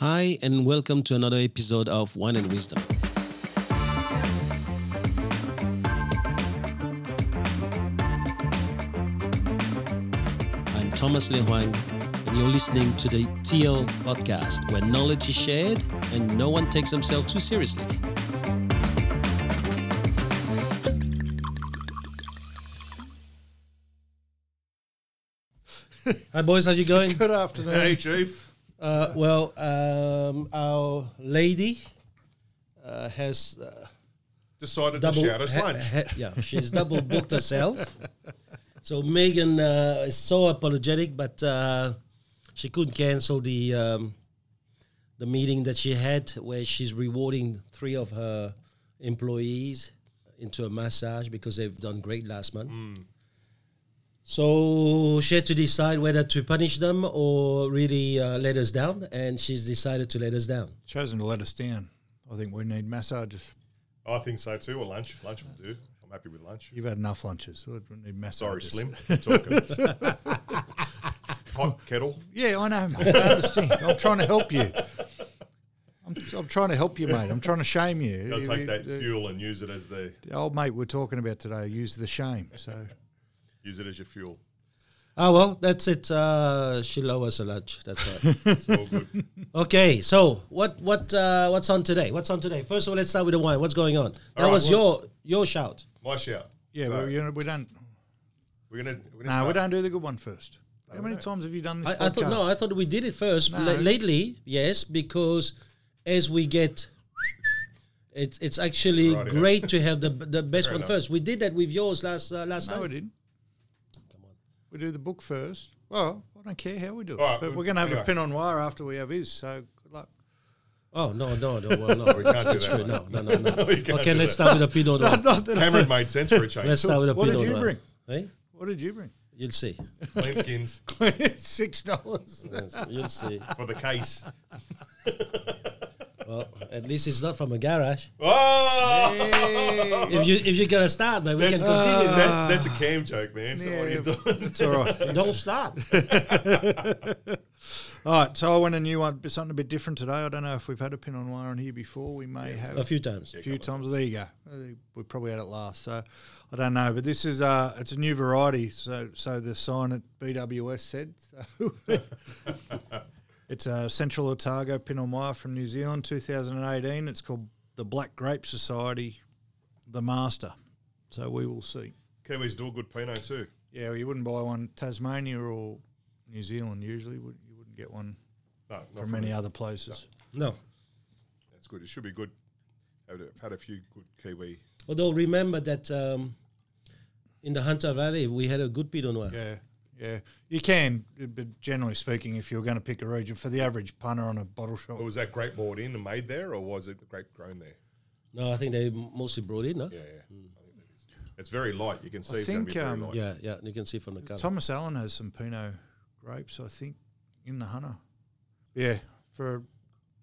Hi, and welcome to another episode of Wine and Wisdom. I'm Thomas Le Huang, and you're listening to the TL podcast, where knowledge is shared and no one takes themselves too seriously. Hi, boys. How you going? Good afternoon. Hey, Chief. Uh, well, um, our lady uh, has uh, Decided double. to shout us ha- lunch. ha- yeah, she's double booked herself. So Megan uh, is so apologetic, but uh, she couldn't cancel the um, the meeting that she had, where she's rewarding three of her employees into a massage because they've done great last month. So she had to decide whether to punish them or really uh, let us down, and she's decided to let us down. Chosen to let us down. I think we need massages. I think so too. Or lunch. Lunch will do. I'm happy with lunch. You've had enough lunches. We need Sorry, massages. Slim. Talking. Hot kettle. Yeah, I know, mate. I understand. I'm trying to help you. I'm, I'm trying to help you, mate. I'm trying to shame you. They'll You- take that the, fuel and use it as the the old mate we're talking about today Use the shame. So use it as your fuel. Oh well, that's it. Uh, she'll us a lunch. That's right. It's all good. okay, so what what uh, what's on today? What's on today? First of all, let's start with the wine. What's going on? That right, was well- your your shout. My shout. yeah, So, but you know, we don't. we're gonna. We're gonna No, we start- don't do the good one first. How many don't. times have you done this? I, I thought no. I thought we did it first. No. La- lately, yes, because as we get, it's it's actually Right, yeah. great to have the the best Fair one enough. first. We did that with yours last uh, last No, we time. didn't. We do the book first. Well, I don't care how we do it. All right, but well, we're going to have anyway. a pin on wire after we have his. So good luck. Oh no no no well no We can't do that's that true one. no no no no. We okay, let's that. start with a Pinot Noir. Not that I- Cameron made sense for a change. Let's start with a pin on wire. What did you bring? Hey, What did you bring? you'll see. Clean skins Six dollars. Yes, you'll see. for the case. Well, at least it's not from a garage. Oh, If you if you're gonna start, man, we that's, can continue. that's that's a cam joke, man. So what are you Yeah, doing? It's all right. Don't start. All right. So I went a new one, something a bit different today. I don't know if we've had a pin on wire on here before. We may have A few times. a few times. There you go. Uh, We probably had it last, so I don't know. But this is uh, it's a new variety. So so the sign at BWS said. So it's a Central Otago Pinot Noir from New Zealand, 2018. It's called the Black Grape Society, the Master. So we will see. Kiwis do a good Pinot too. Yeah, well, you wouldn't buy one Tasmania or New Zealand usually. Would you wouldn't get one No, not from any other places. No. That's good. It should be good. I've had a few good Kiwi. Although remember that um, in the Hunter Valley we had a good Pinot Noir. Yeah, yeah, you can. But generally speaking, if you're going to pick a region for the average punter on a bottle shop, But was that grape brought in and made there, or was it the grape grown there? No, I think they mostly brought in, no? Yeah, yeah. I think that is. It's very light. You can see I it's going to think, be very um. Yeah, yeah. You can see from the color. Thomas Allen has some Pinot grapes, I think, in the Hunter. Yeah, for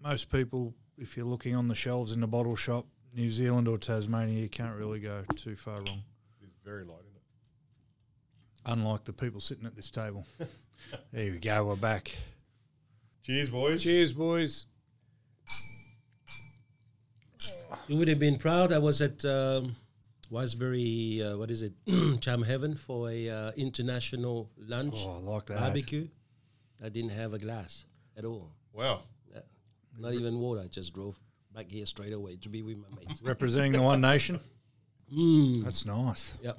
most people, if you're looking on the shelves in the bottle shop, New Zealand or Tasmania, you can't really go too far wrong. It's very light, isn't it? Unlike the people sitting at this table. there we go. We're back. Cheers, boys. Cheers, boys. You would have been proud. I was at um, Wiseberry, uh, what is it, Charmhaven for a uh, international lunch Oh, I like that. barbecue. I didn't have a glass at all. Wow. Not even water. I just drove back here straight away to be with my mates. Representing the One Nation. Mm. That's nice. Yeah,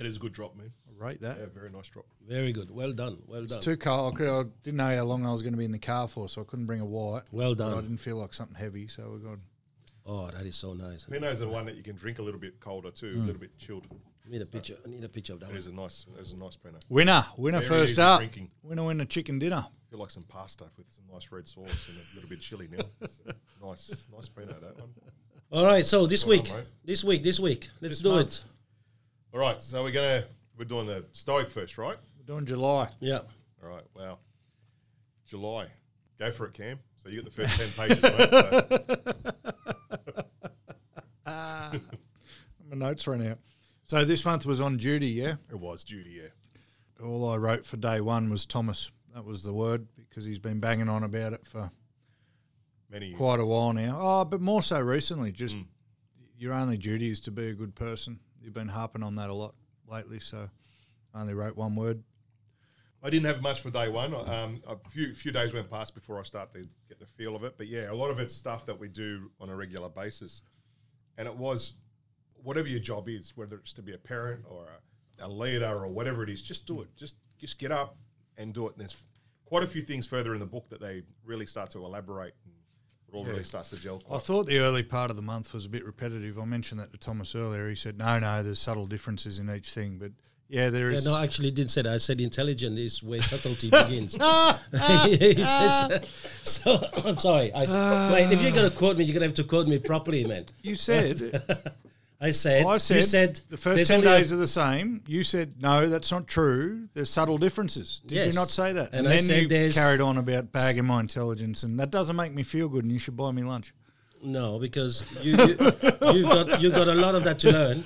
It is a good drop, man. I rate that. Yeah, very nice drop. very good. Well done. Well done. It's done. too cold. I, could, I didn't know how long I was going to be in the car for, so I couldn't bring a white. Well But I didn't feel like something heavy, so we're got. Oh, that is so nice. Pinot's the one that you can drink a little bit colder too, Mm. a little bit chilled. I need a picture. I need a picture of that It one. is a nice, it is a nice Pinot. Winner, winner Very first up. drinking. Winner, winner, chicken dinner. feel like some pasta with some nice red sauce and a little bit chili now. It's nice, nice Pinot that one. All right. So this Well week, done, this week, this week, let's This do month. it. All right, so we're gonna we're doing the Stoic first, right? We're doing July. Yeah. All right. Wow. July. Go for it, Cam. So you got the first ten pages, mate. So My notes ran out. So this month was on duty, yeah? it was duty, yeah. All I wrote for day one was Thomas. That was the word because he's been banging on about it for many years. quite a while now. Oh, but more so recently. Just Mm. your only duty is to be a good person. You've been harping on that a lot lately, so I only wrote one word. I didn't have much for day one. Um, a few few days went past before I start to get the feel of it. But yeah, a lot of it's stuff that we do on a regular basis, and it was whatever your job is, whether it's to be a parent or a, a leader or whatever it is, just do it. Just just get up and do it. And there's quite a few things further in the book that they really start to elaborate, and it all really starts to gel. I thought the early part of the month was a bit repetitive. I mentioned that to Thomas earlier. He said, "No, no, there's subtle differences in each thing." But yeah, there is. Yeah, no, I actually didn't say that. I said intelligent is where subtlety begins. He says- so I'm sorry, I, ah. mate. If you're gonna quote me, you're gonna have to quote me properly, man. you said. I said, I said, you said the first ten only a- days are the same. You said no, that's not true. There's subtle differences. Did you not say that? And I then you carried on about bagging my intelligence, and that doesn't make me feel good. And you should buy me lunch. No, because you, you you've got you've got a lot of that to learn.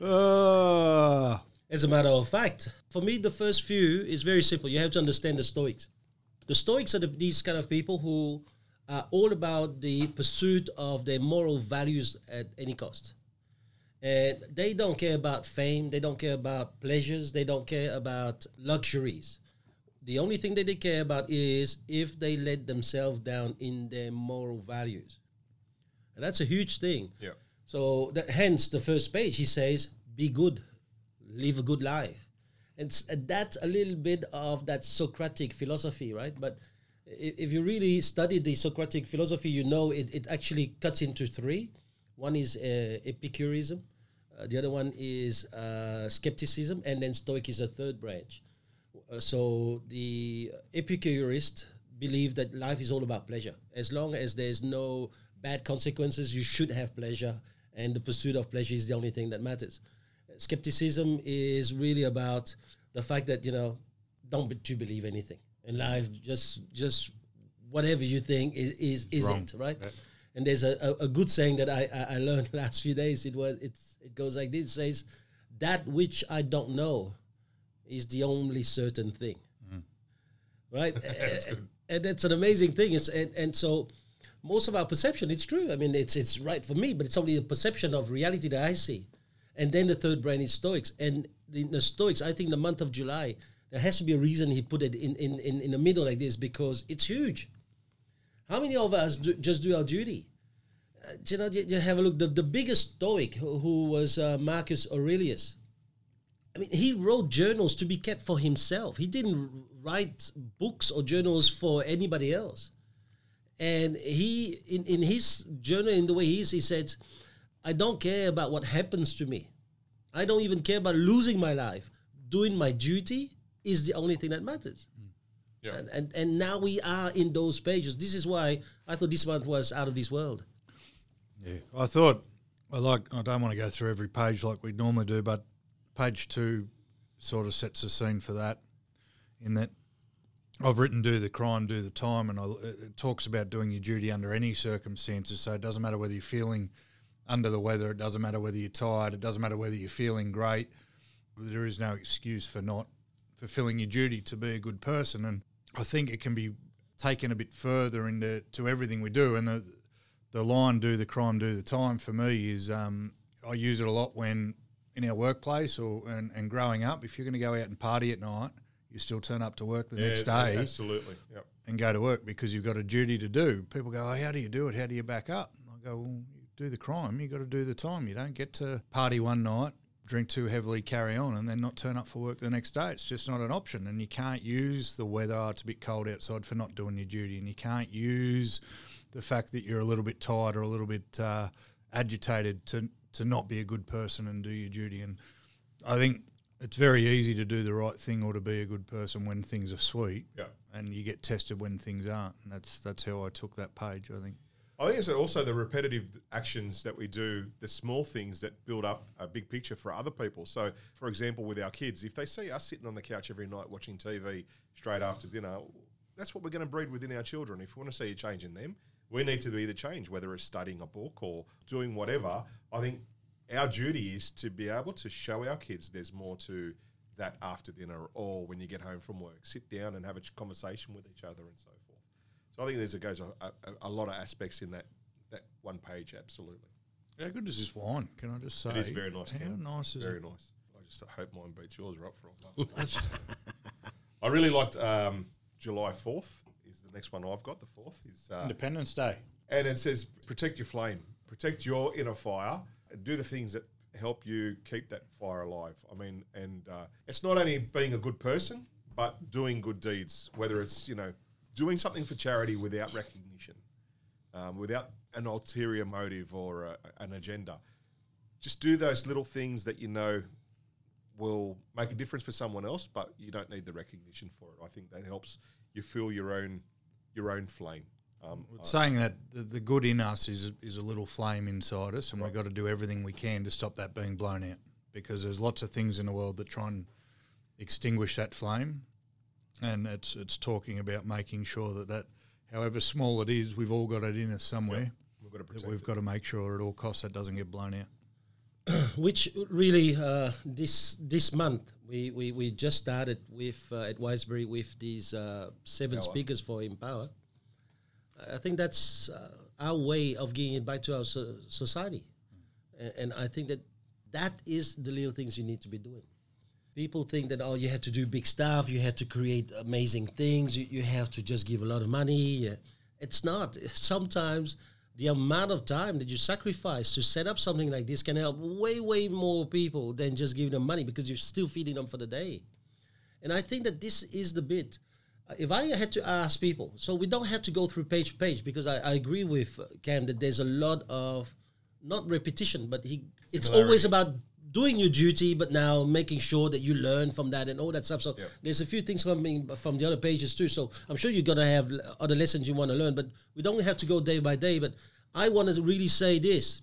Uh, As a matter of fact, for me, the first few is very simple. You have to understand the Stoics. The Stoics are the, these kind of people who are all about the pursuit of their moral values at any cost. And they don't care about fame, they don't care about pleasures, they don't care about luxuries. The only thing that they care about is if they let themselves down in their moral values. And that's a huge thing. Yeah. So that, hence the first page, he says, "Be good, live a good life," and that's a little bit of that Socratic philosophy, right? But if you really study the Socratic philosophy, you know it, it actually cuts into three. One is uh, Epicureanism, uh, the other one is uh, skepticism, and then Stoic is a third branch. Uh, so the Epicurist believe that life is all about pleasure. As long as there's no bad consequences, you should have pleasure, and the pursuit of pleasure is the only thing that matters. Skepticism is really about the fact that you know don't be, to believe anything in life. Just just whatever you think is is, is wrong. it right? And there's a, a, good saying that I, I, I learned last few days. It was it's it goes like this: it says, "That which I don't know is the only certain thing." Mm. Right? that's and, and that's an amazing thing. It's, and and so most of our perception, it's true. I mean, it's it's right for me, but it's only the perception of reality that I see. And then the third brain is Stoics, and in the Stoics, I think the month of July, there has to be a reason he put it in in in, in the middle like this because it's huge. How many of us do, just do our duty? Uh, you know, you, you have a look. The, the biggest Stoic, who, who was uh, Marcus Aurelius, I mean, he wrote journals to be kept for himself. He didn't write books or journals for anybody else. And he, in, in his journal, in the way he is, he said, I don't care about what happens to me. I don't even care about losing my life. Doing my duty is the only thing that matters. Yeah. And, and, and now we are in those pages. This is why I thought this month was out of this world. Yeah, I thought I like. I don't want to go through every page like we normally do, but page two sort of sets the scene for that. In that, I've written "Do the crime, do the time," and I, it talks about doing your duty under any circumstances. So it doesn't matter whether you're feeling under the weather. It doesn't matter whether you're tired. It doesn't matter whether you're feeling great. There is no excuse for not fulfilling your duty to be a good person, and I think it can be taken a bit further into to everything we do. And the the line "do the crime, do the time" for me is um, I use it a lot when in our workplace or and, and growing up. If you're going to go out and party at night, you still turn up to work the next day Absolutely. Yep. and go to work because you've got a duty to do. People go, oh, how do you do it? How do you back up? I go, well, you do the crime. You got to do the time. You don't get to party one night, drink too heavily, carry on, and then not turn up for work the next day. It's just not an option. And you can't use the weather. Oh, it's a bit cold outside for not doing your duty, and you can't use the fact that you're a little bit tired or a little bit uh, agitated to to not be a good person and do your duty. And I think it's very easy to do the right thing or to be a good person when things are sweet Yeah. and you get tested when things aren't. And that's that's how I took that page. I think. I think it's also the repetitive actions that we do, the small things that build up a big picture for other people. So, for example, with our kids, if they see us sitting on the couch every night watching TV straight after dinner, that's what we're going to breed within our children. If we want to see a change in them, we need to be the change, whether it's studying a book or doing whatever. I think our duty is to be able to show our kids there's more to that after dinner or when you get home from work. Sit down and have a conversation with each other and so forth. So I think there's a goes a, a, a lot of aspects in that that one page. Absolutely, How good is this wine? Can I just say? it is very nice. How nice is very it? nice. I just hope mine beats yours. Right for I really liked um, July fourth. Is the next one I've got. The fourth is uh, Independence Day. and it says protect your flame, protect your inner fire, and do the things that help you keep that fire alive. I mean, and uh, it's not only being a good person, but doing good deeds. Whether it's you know doing something for charity without recognition, um, without an ulterior motive or a, an agenda. Just do those little things that you know will make a difference for someone else, but you don't need the recognition for it. I think that helps you feel your own your own flame. Um, I- Saying that the, the good in us is is a little flame inside us, and we've got to do everything we can to stop that being blown out. Because there's lots of things in the world that try and extinguish that flame, and it's it's talking about making sure that that, however small it is, we've all got it in us somewhere. we've got to protect we've it. got to make sure at all costs that doesn't get blown out. which really uh, this this month we, we, we just started with uh, at Wiseberry with these uh, seven Empower. speakers for Empower. I think that's uh, our way of giving it back to our so- society, and, and I think that that is the little things you need to be doing. People think that oh you had to do big stuff, you had to create amazing things, you, you have to just give a lot of money. It's not. Sometimes the amount of time that you sacrifice to set up something like this can help way way more people than just giving them money because you're still feeding them for the day. And I think that this is the bit. Uh, If I had to ask people, so we don't have to go through page to page because I, I agree with uh, Cam that there's a lot of not repetition, but he it's always about doing your duty, but now making sure that you learn from that and all that stuff. So Yeah. there's a few things coming from the other pages too. So I'm sure you're gonna have other lessons you want to learn, but we don't have to go day by day. But I want to really say this: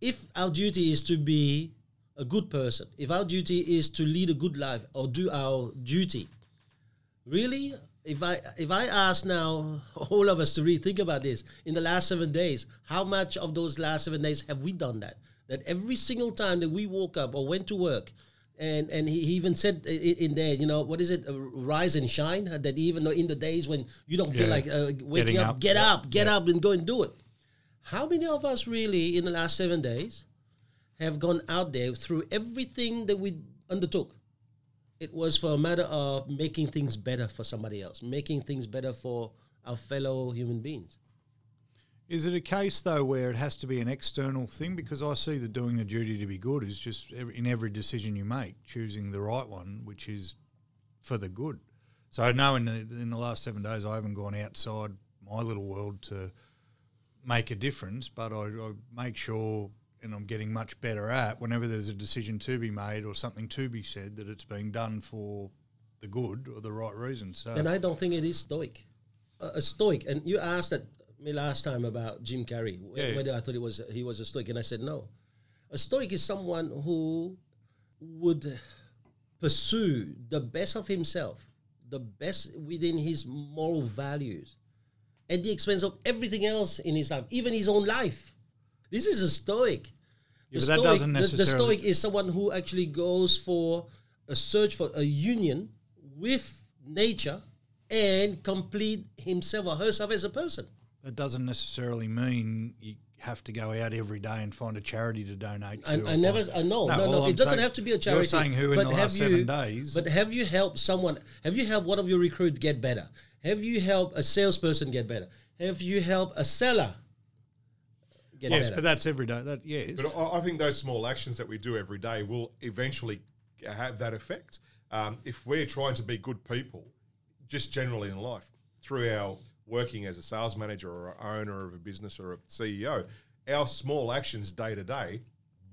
if our duty is to be a good person, if our duty is to lead a good life or do our duty, really, if I if I ask now all of us to rethink about this in the last seven days, how much of those last seven days have we done that? That every single time that we woke up or went to work, and and he, he even said in there, you know, what is it, uh, rise and shine? That even though in the days when you don't feel Yeah. like uh, waking up, up. get Yeah. up, get up, and go and do it. How many of us really in the last seven days have gone out there through everything that we undertook? It was for a matter of making things better for somebody else, making things better for our fellow human beings. Is it a case though where it has to be an external thing? Because I see the doing the duty to be good is just ev- in every decision you make, choosing the right one, which is for the good. So I know in the, in the last seven days I haven't gone outside my little world to make a difference, but I, I make sure, and I'm getting much better at whenever there's a decision to be made or something to be said that it's being done for the good or the right reason. So And I don't think it is stoic. A stoic, and you asked that me last time about Jim Carrey, Yeah. whether I thought it was he was a stoic, and I said no. A stoic is someone who would pursue the best of himself, the best within his moral values, at the expense of everything else in his life, even his own life. This is a stoic. Yeah, but that doesn't the- the, stoic is someone who actually goes for a search for a union with nature and complete himself or herself as a person. That doesn't necessarily mean you have to go out every day and find a charity to donate to. I, I never, I know, no, no, all it I'm doesn't saying- have to be a charity. You're saying who in but the have last you, seven days? But have you helped someone? Have you helped one of your recruits get better? Have you helped a salesperson get better? Have you helped a seller get yes, better? but that's every day. That yes. But I, I think those small actions that we do every day will eventually have that effect. Um, if we're trying to be good people, just generally in life, through our working as a sales manager or owner of a business or a CEO, our small actions day to day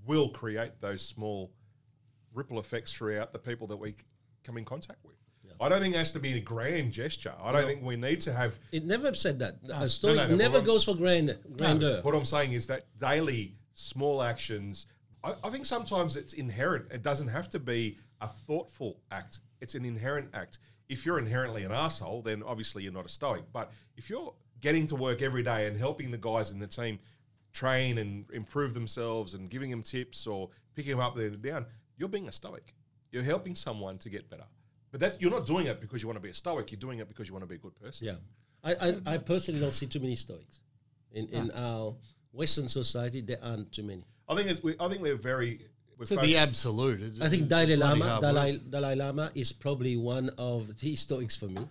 will create those small ripple effects throughout the people that we come in contact with. I don't think it has to be a grand gesture. I don't think we need to have it never said that. a stoic no, no, never goes for grand, grandeur. what I'm saying is that daily small actions. I, I think sometimes it's inherent. It doesn't have to be a thoughtful act. It's an inherent act. If you're inherently an asshole, then obviously you're not a stoic. But if you're getting to work every day and helping the guys in the team train and improve themselves and giving them tips or picking them up there and down, you're being a stoic. You're helping someone to get better. But that's you're not doing it because you want to be a stoic. You're doing it because you want to be a good person. Yeah. I, I, I personally don't see too many Stoics in in ah. our Western society. There aren't too many. I think it, we, I think we're very. We're To the absolute. It's- I think Dalai Lama, Dalai. Dalai Lama is probably one of the Stoics for me.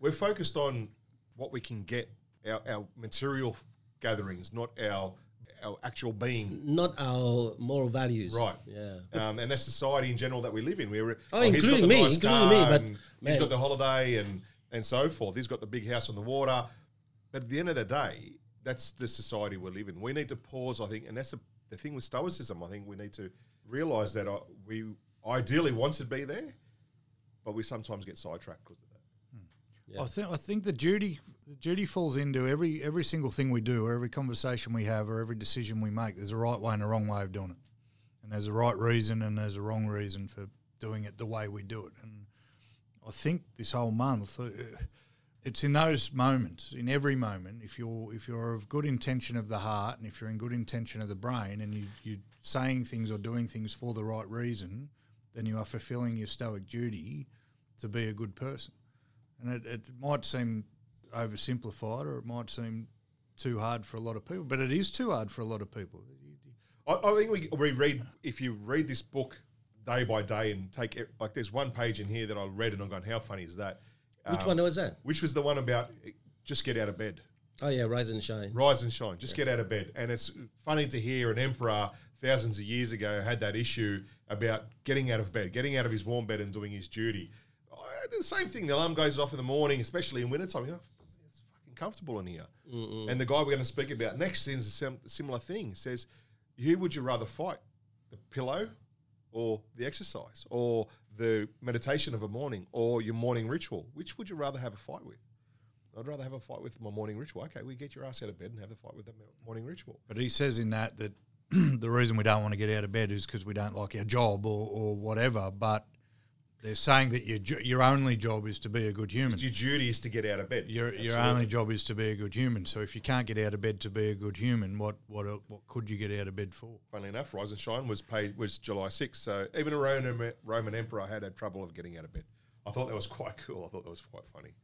we're focused on what we can get our, our material gatherings, not our our actual being. Not our moral values. Right. Yeah. Um, and that's society in general that we live in. We're Oh, he's got including the me, nice including me, but, and he's man. got the holiday and and so forth. He's got the big house on the water. But at the end of the day, that's the society we live in. We need to pause, I think, and that's the, the thing with Stoicism. I think we need to realize that uh, we ideally want to be there, but we sometimes get sidetracked because of that. Yeah. I think I think the duty the duty falls into every every single thing we do, or every conversation we have, or every decision we make. There's a right way and a wrong way of doing it, and there's a right reason and there's a wrong reason for doing it the way we do it. And I think this whole month, uh, it's in those moments, in every moment, if you're if you're of good intention of the heart, and if you're in good intention of the brain, and you you're saying things or doing things for the right reason, then you are fulfilling your stoic duty to be a good person. And it, it might seem oversimplified or it might seem too hard for a lot of people, but it is too hard for a lot of people. I, I think we, we read if you read this book day by day and take it, like there's one page in here that I read and I'm going, how funny is that? Which Um, one was that? Which was the one about eh, just get out of bed, Oh yeah, Rise and Shine. rise and shine, just get out of bed. And it's funny to hear an emperor thousands of years ago had that issue about getting out of bed, getting out of his warm bed and doing his duty. I- The same thing. The alarm goes off in the morning, especially in wintertime. You know, it's fucking comfortable in here. And the guy we're going to speak about next sends a sim- similar thing. Says, "Who would you rather fight, the pillow, or the exercise, or the meditation of a morning, or your morning ritual? Which would you rather have a fight with?" I'd rather have a fight with my morning ritual. Okay, we get your ass out of bed and have the fight with the morning ritual. But he says in that that the reason we don't want to get out of bed is because we don't like our job or, or whatever. But they're saying that your your only job is to be a good human. Your duty is to get out of bed. Your your only job is to be a good human. So if you can't get out of bed to be a good human, what what uh, what could you get out of bed for? funnily enough, Rise and Shine was paid was July 6th. So even a Roman, Roman emperor had had trouble of getting out of bed. I thought that was quite cool. I thought that was quite funny.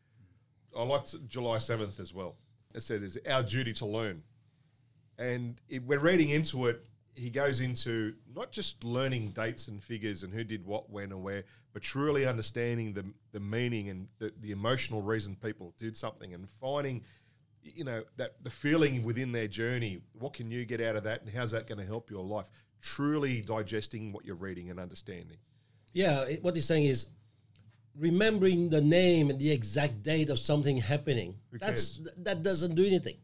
I liked July 7th as well. It said it's our duty to learn. And it, we're reading into it, he goes into not just learning dates and figures and who did what, when, and where, but truly understanding the, the meaning and the, the emotional reason people did something and finding, you know, that the feeling within their journey. What can you get out of that, and how's that going to help your life? Truly digesting what you're reading and understanding. Yeah, it, what he's saying is remembering the name and the exact date of something happening. Who That's th- that doesn't do anything.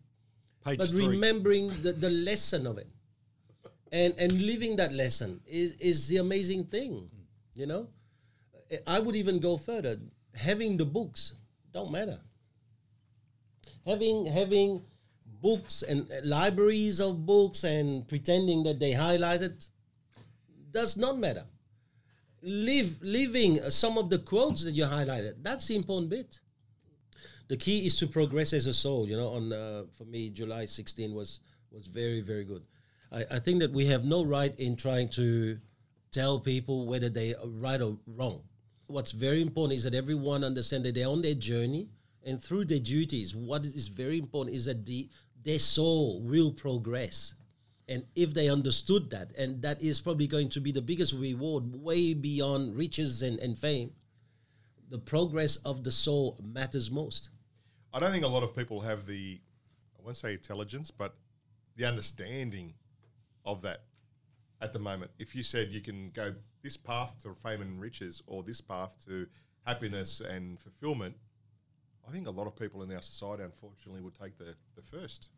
Page But three. remembering the, the lesson of it and and living that lesson is is the amazing thing. You know, I would even go further. Having the books don't matter. Having having books and uh, libraries of books and pretending that they highlighted does not matter. Live living uh, some of the quotes that you highlighted. That's the important bit. The key is to progress as a soul. You know, on uh, for me, July 16 was was very very good. I, I think that we have no right in trying to tell people whether they are right or wrong. What's very important is that everyone understand that they're on their journey and through their duties. What is very important is that the their soul will progress. And if they understood that, and that is probably going to be the biggest reward, way beyond riches and, and fame, the progress of the soul matters most. I don't think a lot of people have the, I won't say intelligence, but the understanding of that at the moment. If you said you can go this path to fame and riches or this path to happiness and fulfillment, I think a lot of people in our society, unfortunately, would take the, the first.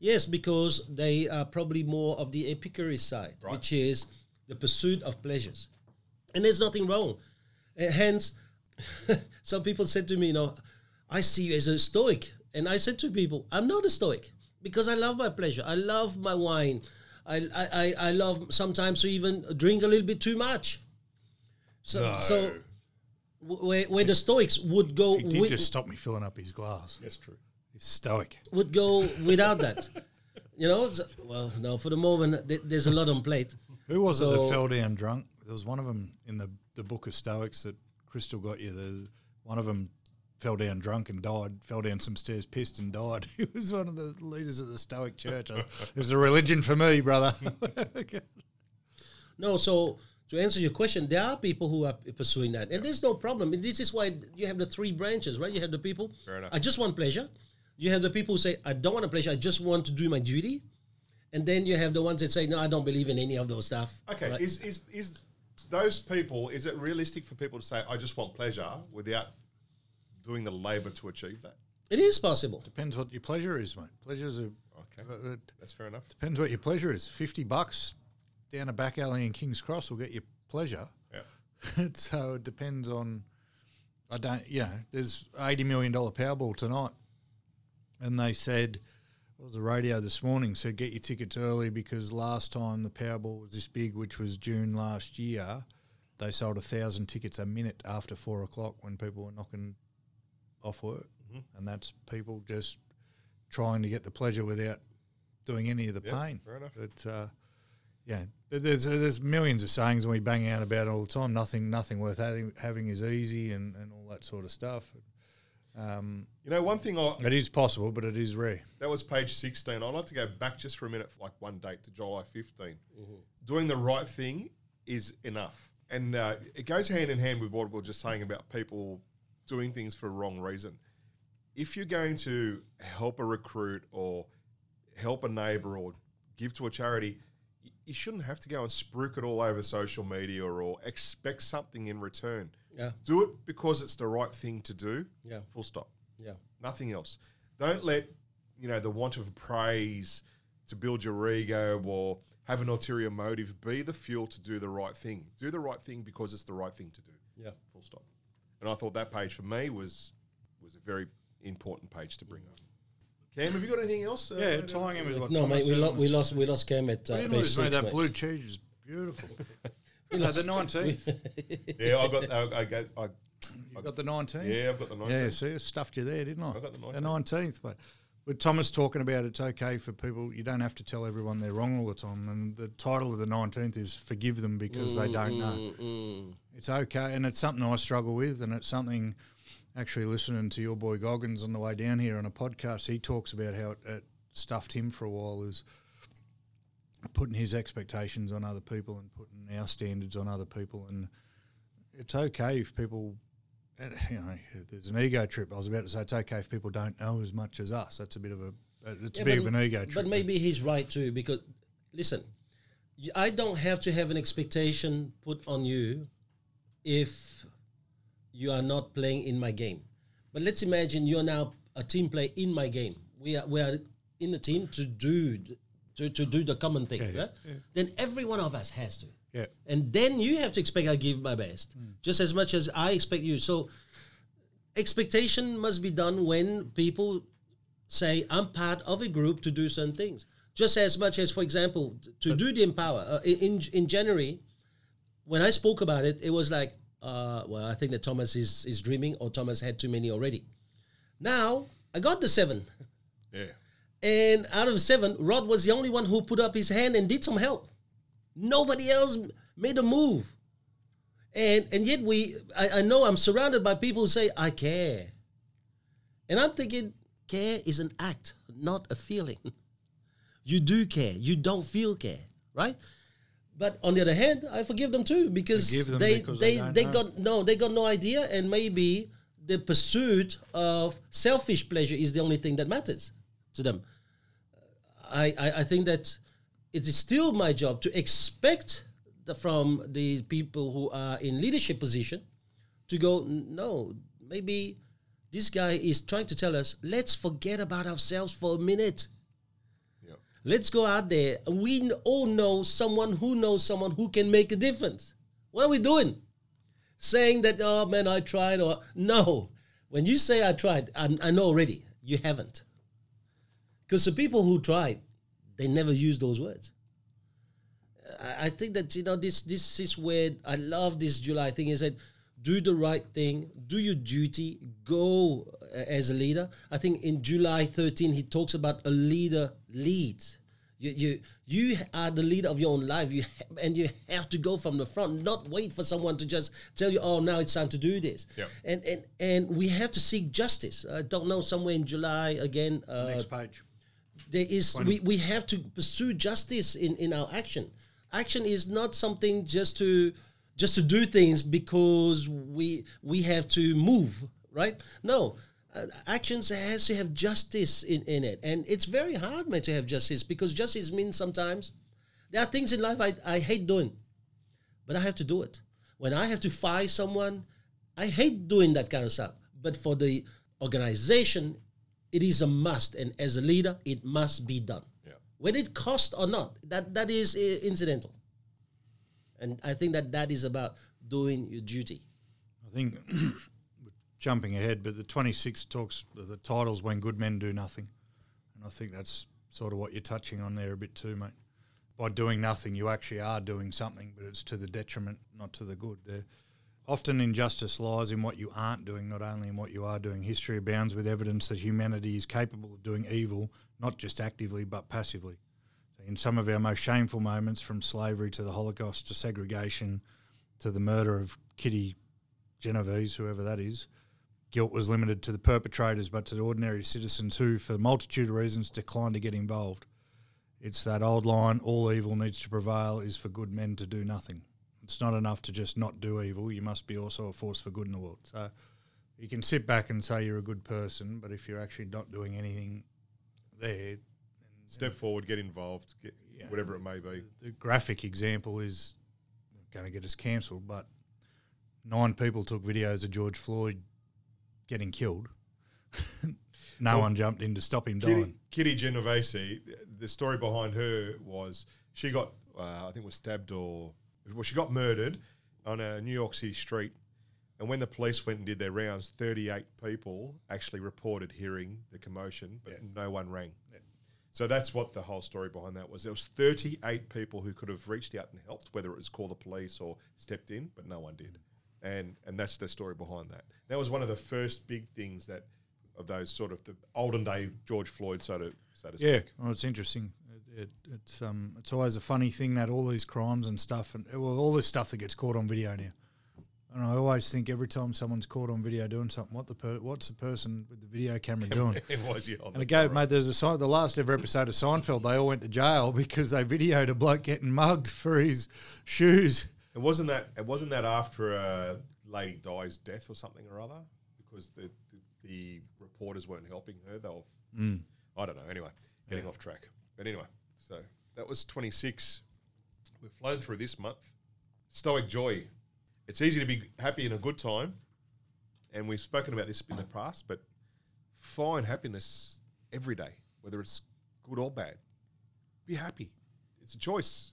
Yes, because they are probably more of the Epicurus side, Right. which is the pursuit of pleasures. And there's nothing wrong. Uh, hence, some people said to me, you know, I see you as a stoic. And I said to people, I'm not a stoic because I love my pleasure. I love my wine. I, I, I, I love sometimes to even drink a little bit too much. So, so where, where the Stoics would go He did with, just stop me filling up his glass. That's true. He's stoic. would go without that. You know, so- well, no, for the moment, th- there's a lot on plate. Who was it that fell down drunk? There was one of them in the, the book of Stoics that Crystal got you. The, one of them fell down drunk and died. Fell down some stairs, pissed and died. He was one of the leaders of the Stoic Church. it was a religion for me, brother. No, so to answer your question, there are people who are pursuing that, and there's no problem. And this is why you have the three branches, right? You have the people, I just want pleasure. You have the people who say, I don't want a pleasure, I just want to do my duty. And then you have the ones that say, no, I don't believe in any of those stuff. Okay, right? is, is is those people? Is it realistic for people to say, "I just want pleasure," without doing the labour to achieve that? it is possible. Depends what your pleasure is, mate. Pleasure's are Okay, uh, that's fair enough. depends what your pleasure is. Fifty bucks down a back alley in Kings Cross will get you pleasure. Yeah, so it depends on. I don't. You know, there's eighty million dollar Powerball tonight, and they said, It was the radio this morning said get your tickets early because last time the Powerball was this big, which was June last year, they sold a thousand tickets a minute after four o'clock when people were knocking off work, and that's people just trying to get the pleasure without doing any of the Yeah, pain. fair enough. But uh, yeah, there- there's there's millions of sayings and we bang out about it all the time. Nothing nothing worth having, having is easy and, and all that sort of stuff. Um, you know, one thing I, it is possible, but it is rare. that was page sixteen. I'd like to go back just for a minute, for like one date to July 15 Doing the right thing is enough, and uh, it goes hand in hand with what we're just saying about people doing things for the wrong reason. If you're going to help a recruit or help a neighbour or give to a charity, you shouldn't have to go and spruik it all over social media or expect something in return. Yeah. Do it because it's the right thing to do. Yeah. Full stop. Yeah. Nothing else. Don't let you know the want of praise to build your ego or have an ulterior motive be the fuel to do the right thing. Do the right thing because it's the right thing to do. Yeah. Full stop. And I thought that page for me was was a very important page to bring up. Cam, have you got anything else? uh, Yeah, tying in with what No, Thomas mate, we, lo- we lost we lost Cam at uh, Well, you know, page he's six, that mate. blue cheese is beautiful. We no, lost- the nineteenth. Yeah, I got. I, I got. I, You got the nineteenth. yeah, I've got the ninth. Yeah, see, I stuffed you there, didn't I? I got the The nineteenth, but with Thomas talking about it's okay for people. You don't have to tell everyone they're wrong all the time. And the title of the nineteenth is "Forgive Them Because They Don't Know." Mm, It's okay, and it's something I struggle with, and it's something. Actually, listening to your boy Goggins on the way down here on a podcast, he talks about how it, it stuffed him for a while. Is putting his expectations on other people and putting our standards on other people, and it's okay if people. And, You know, there's an ego trip. I was about to say it's okay if people don't know as much as us. That's a bit of a uh, it's Yeah, a bit of an ego trip. But maybe he's right too, because listen, I don't have to have an expectation put on you if you are not playing in my game. But let's imagine you're now a team player in my game. We are we are in the team to do to, to do the common thing. Yeah, yeah, right? Then every one of us has to. Yeah, And then you have to expect I give my best, just as much as I expect you. So expectation must be done when people say I'm part of a group to do certain things. Just as much as, for example, to do the empower uh, in in January, when I spoke about it, it was like, uh, well, I think that Thomas is is dreaming, or Thomas had too many already. Now I got the seven, Yeah. and out of seven, Rod was the only one who put up his hand and did some help. Nobody else made a move. And and yet we I, I know I'm surrounded by people who say, I care. And I'm thinking, care is an act, not a feeling. You do care. You don't feel care, right? But on the other hand, I forgive them too because them they because they, they they got no they got no idea and maybe the pursuit of selfish pleasure is the only thing that matters to them. I, I, I think that it is still my job to expect the, from the people who are in leadership position to go no maybe this guy is trying to tell us let's forget about ourselves for a minute. Yeah. let's go out there. We all know someone who knows someone who can make a difference. What are we doing? Saying that oh man i tried or no. When you say i tried i, I know already you haven't. Because the people who tried they never use those words I, I think that you know this this is where I love this July thing is that do the right thing, do your duty, go uh, as a leader. I think in July 13 he talks about a leader leads. You, you you are the leader of your own life. You ha- and you have to go from the front, not wait for someone to just tell you, "Oh, now it's time to do this." Yeah. And and and we have to seek justice. I don't know somewhere in July again. Uh, Next page. There is we, we have to pursue justice in, in our action. Action is not something just to just to do things because we we have to move right? No uh, actions has to have justice in, in it. And it's very hard man to have justice because justice means sometimes there are things in life I, I hate doing but i have to do it. When i have to fire someone i hate doing that kind of stuff. But for the organization it is a must and as a leader it must be done Yeah. whether it costs or not that that is uh, incidental and i think that that is about doing your duty I think jumping ahead, but the 26 talks the titles when good men do nothing, and I think that's sort of what you're touching on there a bit too, mate. By doing nothing, you actually are doing something, but it's to the detriment, not to the good. There, often injustice lies in what you aren't doing, not only in what you are doing. History abounds with evidence that humanity is capable of doing evil, not just actively but passively. In some of our most shameful moments, from slavery to the Holocaust to segregation to the murder of Kitty Genovese, whoever that is, guilt was limited to the perpetrators, but to the ordinary citizens who, for a multitude of reasons, declined to get involved. It's that old line: "All evil needs to prevail is for good men to do nothing." It's not enough to just not do evil; you must be also a force for good in the world. So, you can sit back and say you're a good person, but if you're actually not doing anything there, Step forward, get involved, get Yeah. whatever it may be. the graphic example is going to get us cancelled, but nine people took videos of George Floyd getting killed. no Well, one jumped in to stop him Kitty, dying. Kitty Genovese, the story behind her was she got, uh, I think, was stabbed or well, she got murdered on a New York City street. And when the police went and did their rounds, 38 people actually reported hearing the commotion, but no one rang. So that's what the whole story behind that was. There was 38 people who could have reached out and helped, whether it was call the police or stepped in, but no one did. And and that's the story behind that. That was one of the first big things that of those sort of the olden day George Floyd, so to so to Yeah, speak. well, it's interesting. It, it, it's um, it's always a funny thing that all these crimes and stuff, and well, all this stuff that gets caught on video now. And I always think every time someone's caught on video doing something, what the per- what's the person with the video camera doing? it was yeah. on And again, mate, there's a sign. The last ever episode of Seinfeld, they all went to jail because they videoed a bloke getting mugged for his shoes. It wasn't that. It wasn't that after a lady dies death or something or other because the the, the reporters weren't helping her. They were. I don't know. Anyway, getting off track. But anyway, so that was 26. We've flown through this month. Stoic joy. It's easy to be happy in a good time, and we've spoken about this in the past. But find happiness every day, whether it's good or bad. Be happy. It's a choice.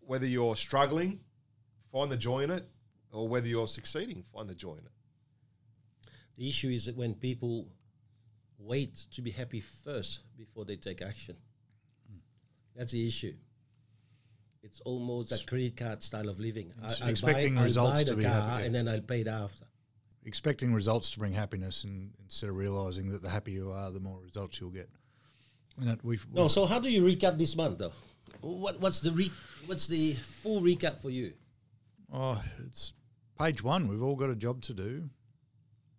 Whether you're struggling, find the joy in it, or whether you're succeeding, find the joy in it. the issue is that when people wait to be happy first before they take action that's the issue it's almost a credit card style of living I, expecting buy, results to be car happy, and then i'll pay it after Expecting results to bring happiness, and instead of realizing that the happier you are, the more results you'll get. And that we've, No, so how do you recap this month though? What what's the re- what's the full recap for you? Oh, it's page one. We've all got a job to do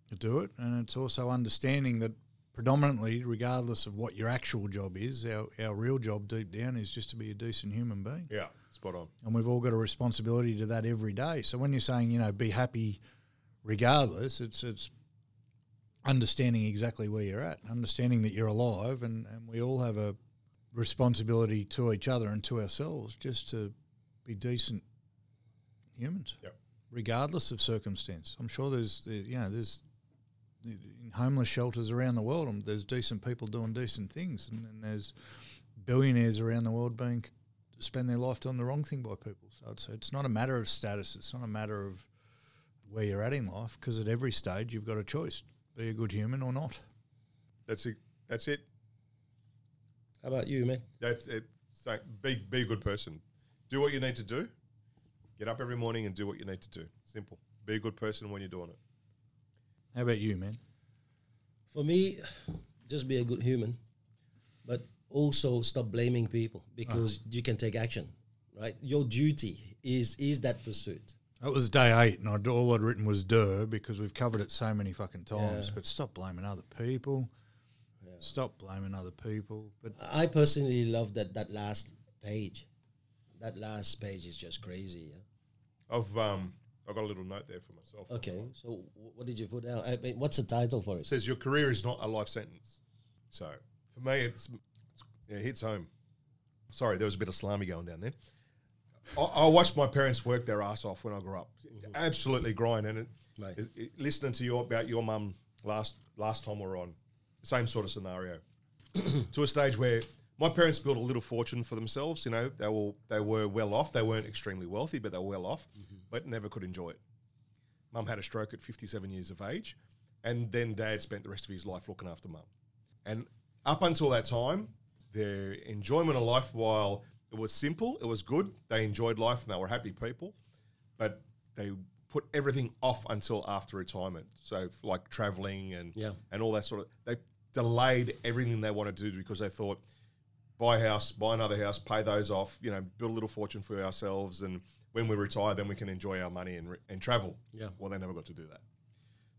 to do it. And it's also understanding that predominantly, regardless of what your actual job is, our, our real job deep down is just to be a decent human being. Yeah, spot on. And we've all got a responsibility to that every day. So when you're saying, you know, be happy regardless, it's it's understanding exactly where you're at, understanding that you're alive and, and we all have a responsibility to each other and to ourselves just to be decent humans. Yep. Regardless of circumstance. I'm sure there's you know, there's in homeless shelters around the world, um, there's decent people doing decent things, and, and there's billionaires around the world being spend their life doing the wrong thing by people. So it's it's not a matter of status. It's not a matter of where you're at in life because at every stage you've got a choice: be a good human or not. That's it. That's it. How about you, man? That's it. So be be a good person. Do what you need to do. Get up every morning and do what you need to do. Simple. Be a good person when you're doing it. How about you, man? For me, just be a good human, but also stop blaming people because you can take action, right? Your duty is is that pursuit. That was day eight, and I'd, all I'd written was "duh" because we've covered it so many fucking times. Yeah. But stop blaming other people. Stop blaming other people. But I personally love that that last page. That last page is just crazy. Yeah? I've um, I've got a little note there for myself. Okay, so what did you put out? I mean, what's the title for It it? says your career is not a life sentence. So for me, it's, it's it hits home. Sorry, there was a bit of salami going down there. I, I watched my parents work their ass off when I grew up, mm-hmm. absolutely grind. And it- it- listening to you about your mum last last time we are on, same sort of scenario, to a stage where my parents built a little fortune for themselves. You know, they were they were well off. They weren't extremely wealthy, but they were well off, mm-hmm. but never could enjoy it. Mum had a stroke at 57 years of age, and then dad spent the rest of his life looking after mum. And up until that time, their enjoyment of life, while it was simple, it was good, they enjoyed life and they were happy people, but they put everything off until after retirement. So, like traveling and, Yeah. and all that sort of, they delayed everything they wanted to do because they thought, buy a house, buy another house, pay those off, you know, build a little fortune for ourselves. And when we retire, then we can enjoy our money and, re- and travel. Yeah. Well, they never got to do that.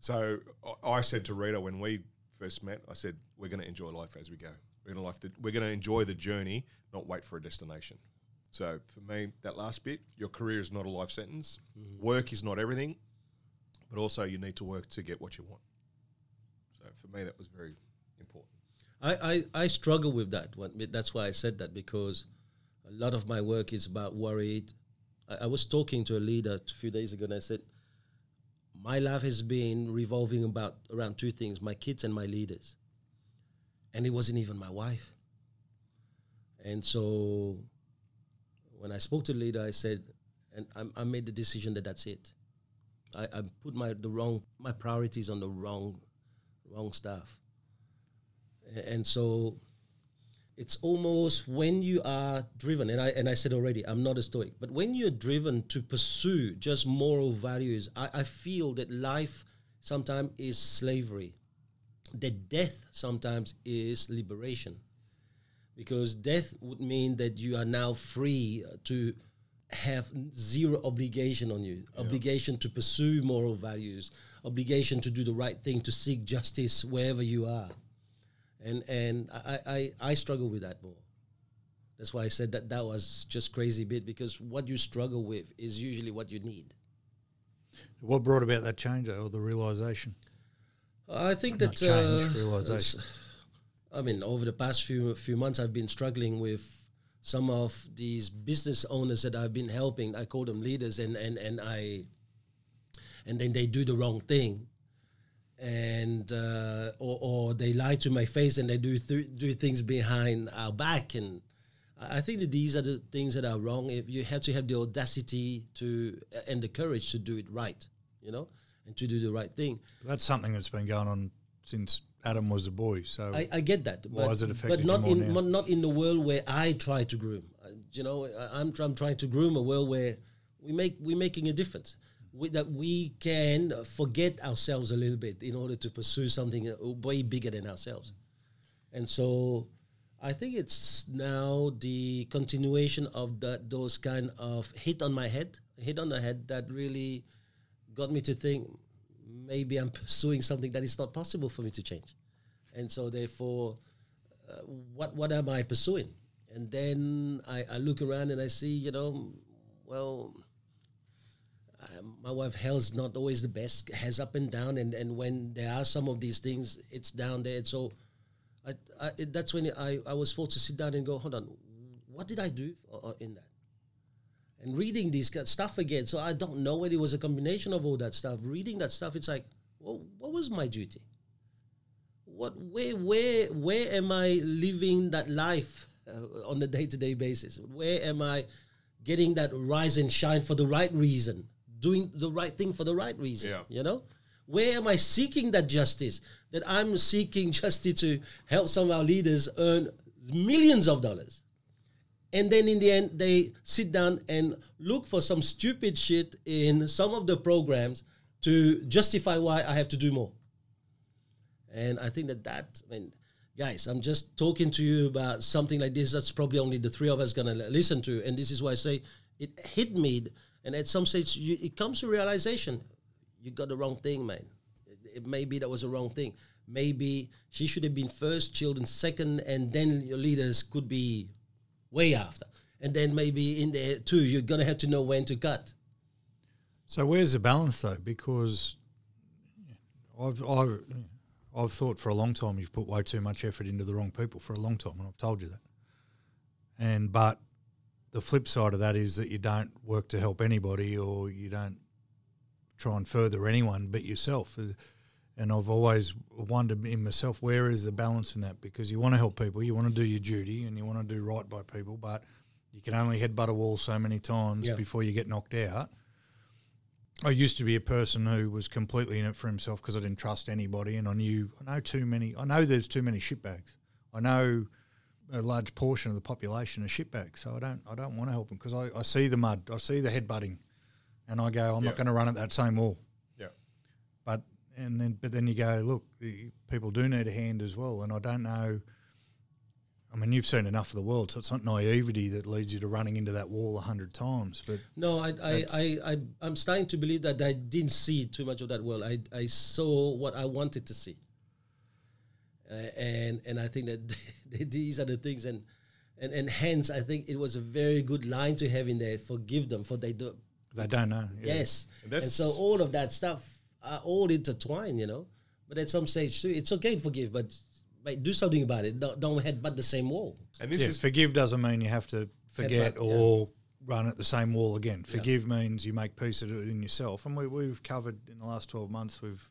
So I- said to Rita when we first met, I said, we're going to enjoy life as we go. We're going to life. We're going to enjoy the journey, not wait for a destination. So for me, that last bit, your career is not a life sentence. Mm-hmm. Work is not everything, but also you need to work to get what you want. So for me, that was very. I, I, I struggle with that. That's why I said that because a lot of my work is about worried. I, I was talking to a leader a few days ago and I said, my life has been revolving about around two things my kids and my leaders. And it wasn't even my wife. And so when I spoke to the leader, I said, and I, I made the decision that that's it. I, I put my the wrong my priorities on the wrong wrong stuff. And so it's almost when you are driven, and I and I said already, I'm not a stoic, but when you're driven to pursue just moral values, I, I feel that life sometimes is slavery. That death sometimes is liberation. Because death would mean that you are now free to have zero obligation on you, obligation to pursue moral values, obligation to do the right thing, to seek justice wherever you are and and I, I I struggle with that more. That's why I said that that was just crazy bit because what you struggle with is usually what you need. what brought about that change or the realization? I think Not that change, uh, realization. I mean, over the past few few months, I've been struggling with some of these business owners that I've been helping. I call them leaders, and and and I, and then they do the wrong thing, and uh, or or they lie to my face, and they do th- do things behind our back, and I think that these are the things that are wrong. If you have to have the audacity to and the courage to do it right, you know, and to do the right thing. That's something that's been going on since Adam was a boy. So I, I get that. Why but, has it affected but not in now? not in the world where I try to groom. Uh, you know, I- I'm I'm trying to groom a world where we make we're making a difference. We, that we can forget ourselves a little bit in order to pursue something way bigger than ourselves. And so, I think it's now the continuation of that those kind of hit on my head, hit on the head that really got me to think maybe I'm pursuing something that is not possible for me to change. And so, therefore, uh, what what am I pursuing? And then I, I look around and I see, you know, well, uh, my wife health's not always the best, has up and down, and, and when there are some of these things, it's down there. And so, I, I that's when I, I was forced to sit down and go, hold on, what did I do uh, uh, in that? And reading this stuff again, so I don't know whether it was a combination of all that stuff. Reading that stuff, it's like, well, what was my duty? what where where where am I living that life uh, on a day to day basis? Where am I getting that rise and shine for the right reason, doing the right thing for the right reason? Yeah. You know, where am I seeking that justice? That I'm seeking justice to help some of our leaders earn millions of dollars. And then in the end, they sit down and look for some stupid shit in some of the programs to justify why I have to do more. And I think that that, I mean, guys, I'm just talking to you about something like this. That's probably only the three of us gonna listen to, and this is why I say it hit me. And at some stage, you, it comes to realization, you got the wrong thing, man. It, it, maybe that was the wrong thing. Maybe she should have been first, children second, and then your leaders could be way after. And then maybe in there too, you're gonna have to know when to cut. So where's the balance though? Because I've I've, I've thought for a long time you've put way too much effort into the wrong people for a long time, and I've told you that. And but the flip side of that is that you don't work to help anybody, or you don't try and further anyone but yourself. Uh, And I've always wondered in myself where is the balance in that? Because you want to help people, you want to do your duty, and you want to do right by people, but you can only headbutt a wall so many times Yeah. before you get knocked out. I used to be a person who was completely in it for himself because I didn't trust anybody, and I knew I know too many. I know there's too many shitbags. I know a large portion of the population are shitbags, so I don't I don't want to help them because I, I see the mud, I see the headbutting, and I go I'm Yeah. not going to run at that same wall. Yeah. But and then but then you go look, people do need a hand as well, and I don't know. I mean, you've seen enough of the world, so it's not naivety that leads you to running into that wall a hundred times. But No, I, I, I, I, I'm starting to believe that I didn't see too much of that world. I, I saw what I wanted to see, uh, and and I think that these are the things, and, and and hence I think it was a very good line to have in there. Forgive them, for they do. they don't know. Yeah. Yes, And and, so all of that stuff are all intertwined, you know. But at some stage too, it's okay to forgive, but, but do something about it. Don't, don't headbutt the same wall. And this yeah, is forgive doesn't mean you have to forget Headbutt, yeah. or run at the same wall again. Forgive means you make peace of it in yourself, and we, we've covered in the last twelve months. We've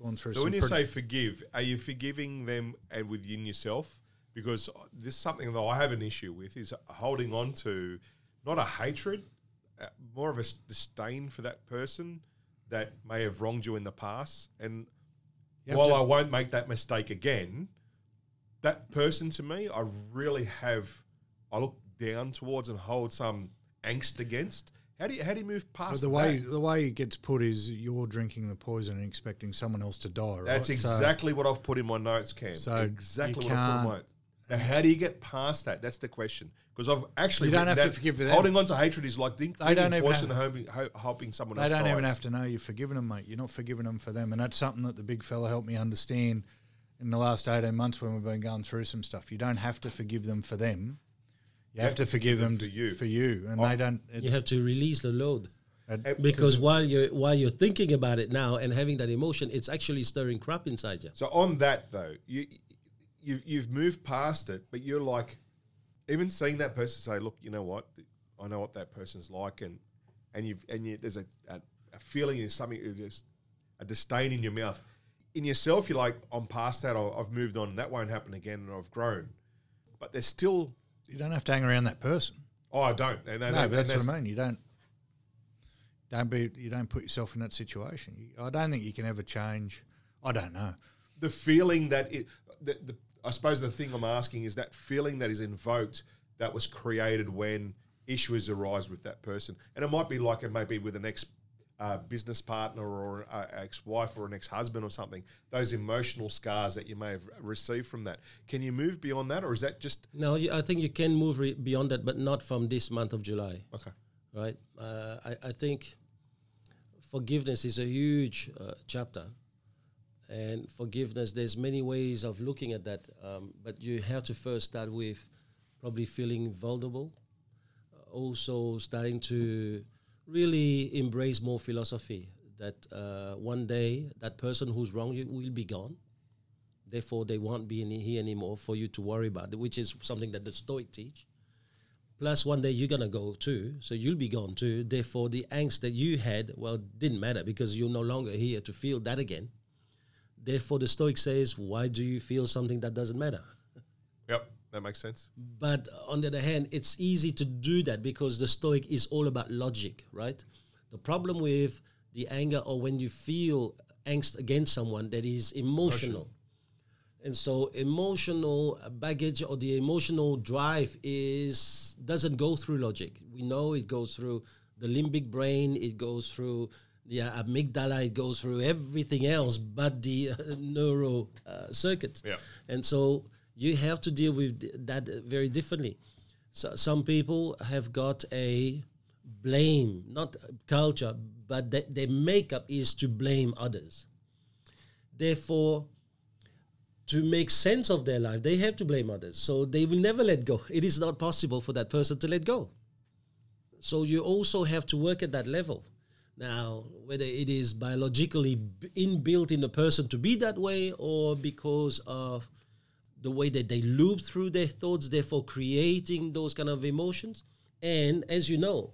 gone through. So when you say forgive, are you forgiving them and within yourself? Because this is something that I have an issue with is holding on to not a hatred, uh, more of a disdain for that person that may have wronged you in the past. And You while I won't make that mistake again, that person to me, I really have, I look down towards and hold some angst against. How do you, how do you move but past the way that? the way it gets put is you're drinking the poison and expecting someone else to die. Right? That's So- exactly what I've put in my notes, Cam. So exactly what I've put in can't- my now, how do you get past that? That's the question. Because I've actually You don't written have to that forgive them. Holding on to hatred is like think, They don't even poison have- and hoping, ho- helping someone They else. don't even have to know you've forgiven them, mate. You're not forgiving them for them, and that's something that the big fella helped me understand in the last eighteen months when we've been going through some stuff. You don't have to forgive them for them. You, have, to forgive them, for to- you. For you, and Oh. they don't. It, You have to release the load. it- because while you're while you're thinking about it now and having that emotion, it's actually stirring crap inside you. So on that though, you you you've moved past it, but you're like, even seeing that person say, "Look, you know what? I know what that person's like," and and you've and you, there's a, a, a feeling is something just a disdain in your mouth. In yourself, you're like, "I'm past that. I- I've moved on. That won't happen again, and I've grown." But there's still, you don't have to hang around that person. oh, I don't. And, and- No, and but that's, what I mean. You don't. Don't be. You don't put yourself in that situation. You, I don't think you can ever change. I don't know. the feeling that it, the, the, I suppose the thing I'm asking is that feeling that is invoked that was created when issues arise with that person, and it might be like it may be with an ex uh, business partner or an ex-wife or an ex-husband or something. Those emotional scars that you may have received from that. Can you move beyond that, or is that just No, I think you can move re- beyond that, but not from this month of July, okay? right? Uh, I, I think forgiveness is a huge uh, chapter, and forgiveness. There's many ways of looking at that, um, but you have to first start with probably feeling vulnerable, also starting to really embrace more philosophy. That uh, one day that person who's wrong you will be gone. Therefore, they won't be here anymore for you to worry about, which is something that the Stoic teach. Plus, one day you're gonna go too, so you'll be gone too. Therefore, the angst that you had, well, didn't matter because you're no longer here to feel that again. Therefore, the Stoic says, why do you feel something that doesn't matter? Yep, that makes sense. But on the other hand, it's easy to do that because the Stoic is all about logic, right? The problem with the anger or when you feel angst against someone that is emotional. And so emotional baggage or the emotional drive is doesn't go through logic. We know it goes through the limbic brain, it goes through the amygdala, it goes through everything else but the uh, neuro uh, circuits. Yeah. And so you have to deal with that very differently. So some people have got a blame, not culture, but th- their makeup is to blame others. Therefore, to make sense of their life, they have to blame others. So they will never let go. It is not possible for that person to let go. So you also have to work at that level. Now, whether it is biologically inbuilt in the person to be that way or because of the way that they loop through their thoughts, therefore creating those kind of emotions. And as you know,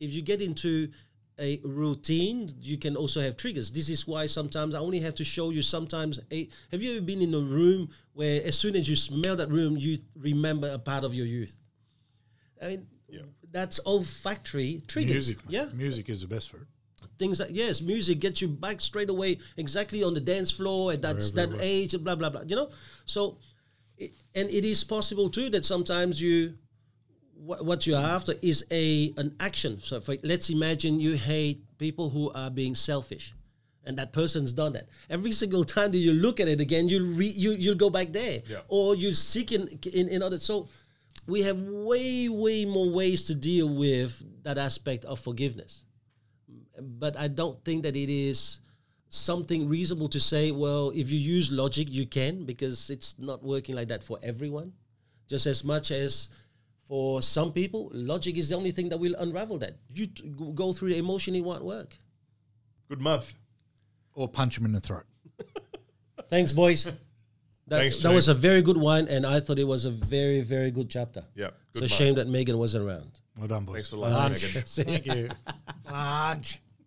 if you get into a routine, you can also have triggers. This is why sometimes I only have to show you sometimes a have you ever been in a room where as soon as you smell that room, you remember a part of your youth? I mean that's olfactory triggers. Music, Yeah music is the best for it. things like yes, music gets you back straight away exactly on the dance floor at that Wherever that age blah blah blah. You know, so it, and it is possible too that sometimes you what, what you're after is a an action. So for, let's imagine you hate people who are being selfish. And that person's done that. Every single time that you look at it again, you'll re, you you'll go back there, Yeah. or you seek in, in in other. So we have way way more ways to deal with that aspect of forgiveness but I don't think that it is something reasonable to say, well, if you use logic, you can, because it's not working like that for everyone. Just as much as for some people, logic is the only thing that will unravel that. You t- go- go through the emotion, it won't work. Good month. Or punch him in the throat. Thanks, boys. That, Thanks, that was a very good one, and I thought it was a very, very good chapter. Yeah. It's a month. shame that Megan wasn't around. Well done, boys. Thanks for listening, Megan. Thank you. Lunch.